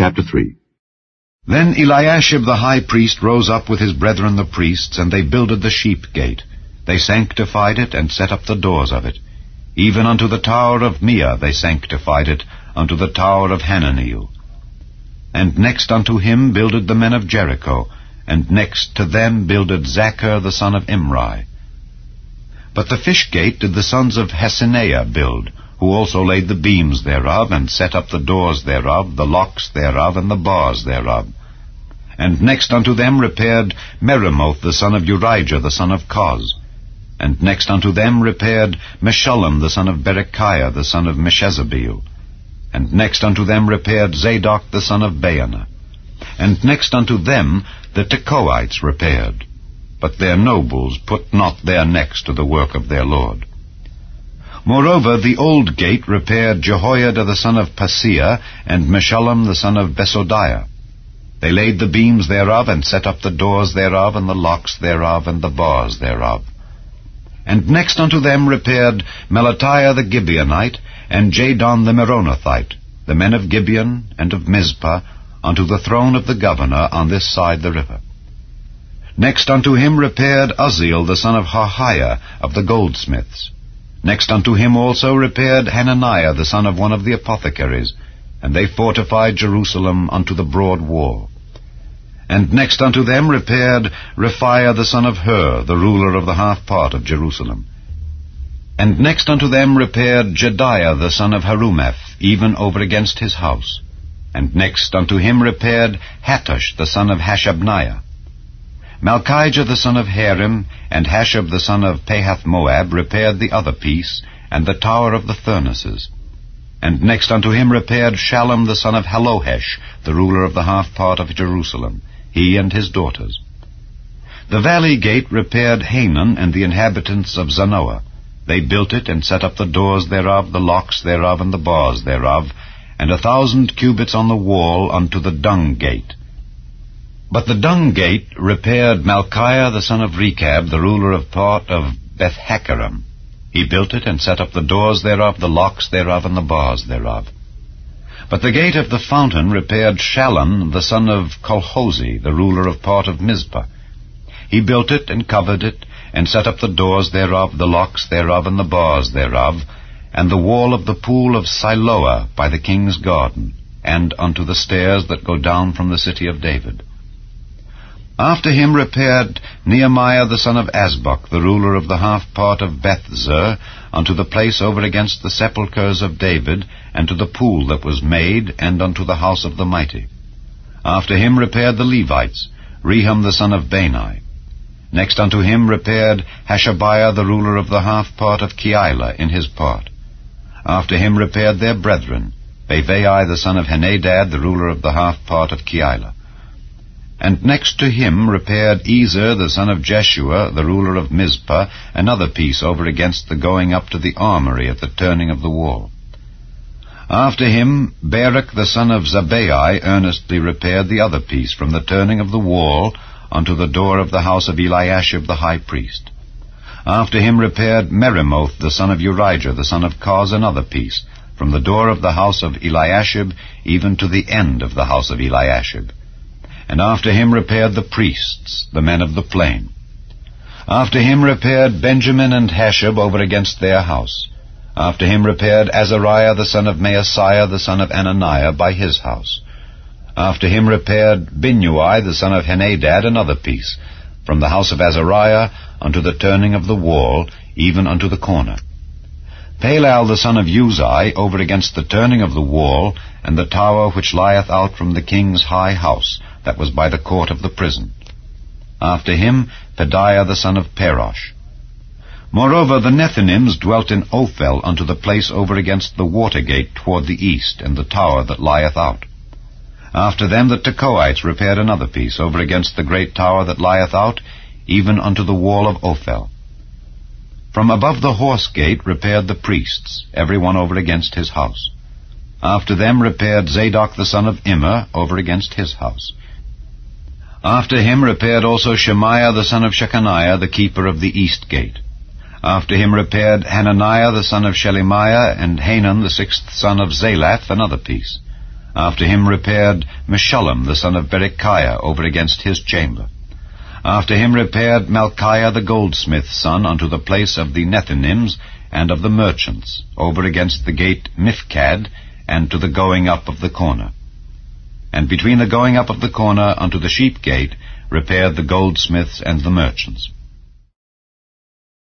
Chapter 3 Then Eliashib the high priest rose up with his brethren the priests, and they builded the sheep gate. They sanctified it, and set up the doors of it. Even unto the tower of Meah they sanctified it, unto the tower of Hananeel. And next unto him builded the men of Jericho, and next to them builded Zaccur the son of Imri. But the fish gate did the sons of Hassenaah build, who also laid the beams thereof, and set up the doors thereof, the locks thereof, and the bars thereof. And next unto them repaired Meremoth the son of Urijah the son of Koz. And next unto them repaired Meshullam the son of Berechiah the son of Meshezabeel. And next unto them repaired Zadok the son of Baana. And next unto them the Tekoites repaired. But their nobles put not their necks to the work of their Lord. Moreover, the old gate repaired Jehoiada the son of Paseah, and Meshullam the son of Besodiah. They laid the beams thereof, and set up the doors thereof, and the locks thereof, and the bars thereof. And next unto them repaired Melatiah the Gibeonite, and Jadon the Meronothite, the men of Gibeon and of Mizpah, unto the throne of the governor on this side the river. Next unto him repaired Uzziel the son of Harhaiah of the goldsmiths. Next unto him also repaired Hananiah the son of one of the apothecaries, and they fortified Jerusalem unto the broad wall. And next unto them repaired Rephaiah the son of Hur, the ruler of the half part of Jerusalem. And next unto them repaired Jedaiah the son of Harumaph, even over against his house. And next unto him repaired Hattush the son of Hashabniah. Malchijah the son of Harim, and Hashab the son of Pahath-Moab repaired the other piece, and the tower of the furnaces. And next unto him repaired Shallum the son of Halohesh, the ruler of the half part of Jerusalem, he and his daughters. The valley gate repaired Hanun and the inhabitants of Zanoah. They built it, and set up the doors thereof, the locks thereof, and the bars thereof, and a thousand cubits on the wall unto the dung gate. But the dung gate repaired Malchiah the son of Rechab, the ruler of part of Beth-haccherem. He built it, and set up the doors thereof, the locks thereof, and the bars thereof. But the gate of the fountain repaired Shallun the son of Colhozeh, the ruler of part of Mizpah. He built it, and covered it, and set up the doors thereof, the locks thereof, and the bars thereof, and the wall of the pool of Siloah by the king's garden, and unto the stairs that go down from the city of David. After him repaired Nehemiah the son of Azbuk, the ruler of the half part of Bethzur, unto the place over against the sepulchres of David, and to the pool that was made, and unto the house of the mighty. After him repaired the Levites, Rehum the son of Bani. Next unto him repaired Hashabiah the ruler of the half part of Keilah in his part. After him repaired their brethren, Bavai the son of Henadad, the ruler of the half part of Keilah. And next to him repaired Ezer the son of Jeshua, the ruler of Mizpah, another piece over against the going up to the armory at the turning of the wall. After him Baruch the son of Zabbai earnestly repaired the other piece from the turning of the wall unto the door of the house of Eliashib the high priest. After him repaired Meremoth the son of Urijah the son of Koz another piece, from the door of the house of Eliashib even to the end of the house of Eliashib. And after him repaired the priests, the men of the plain. After him repaired Benjamin and Hashab over against their house. After him repaired Azariah the son of Maaseiah the son of Ananiah by his house. After him repaired Binnui the son of Henadad another piece, from the house of Azariah unto the turning of the wall, even unto the corner. Palal the son of Uzai over against the turning of the wall, and the tower which lieth out from the king's high house, that was by the court of the prison. After him Pedaiah the son of Parosh. Moreover the Nethinims dwelt in Ophel unto the place over against the water gate toward the east, and the tower that lieth out. After them the Tekoites repaired another piece over against the great tower that lieth out, even unto the wall of Ophel. From above the horse gate repaired the priests, every one over against his house. After them repaired Zadok the son of Immer over against his house. After him repaired also Shemaiah the son of Shechaniah, the keeper of the east gate. After him repaired Hananiah the son of Shelemiah, and Hanun the sixth son of Zalaph, another piece. After him repaired Meshullam the son of Berechiah over against his chamber. After him repaired Malchiah the goldsmith's son unto the place of the Nethinims and of the merchants, over against the gate Miphkad, and to the going up of the corner. And between the going up of the corner unto the sheep gate repaired the goldsmiths and the merchants.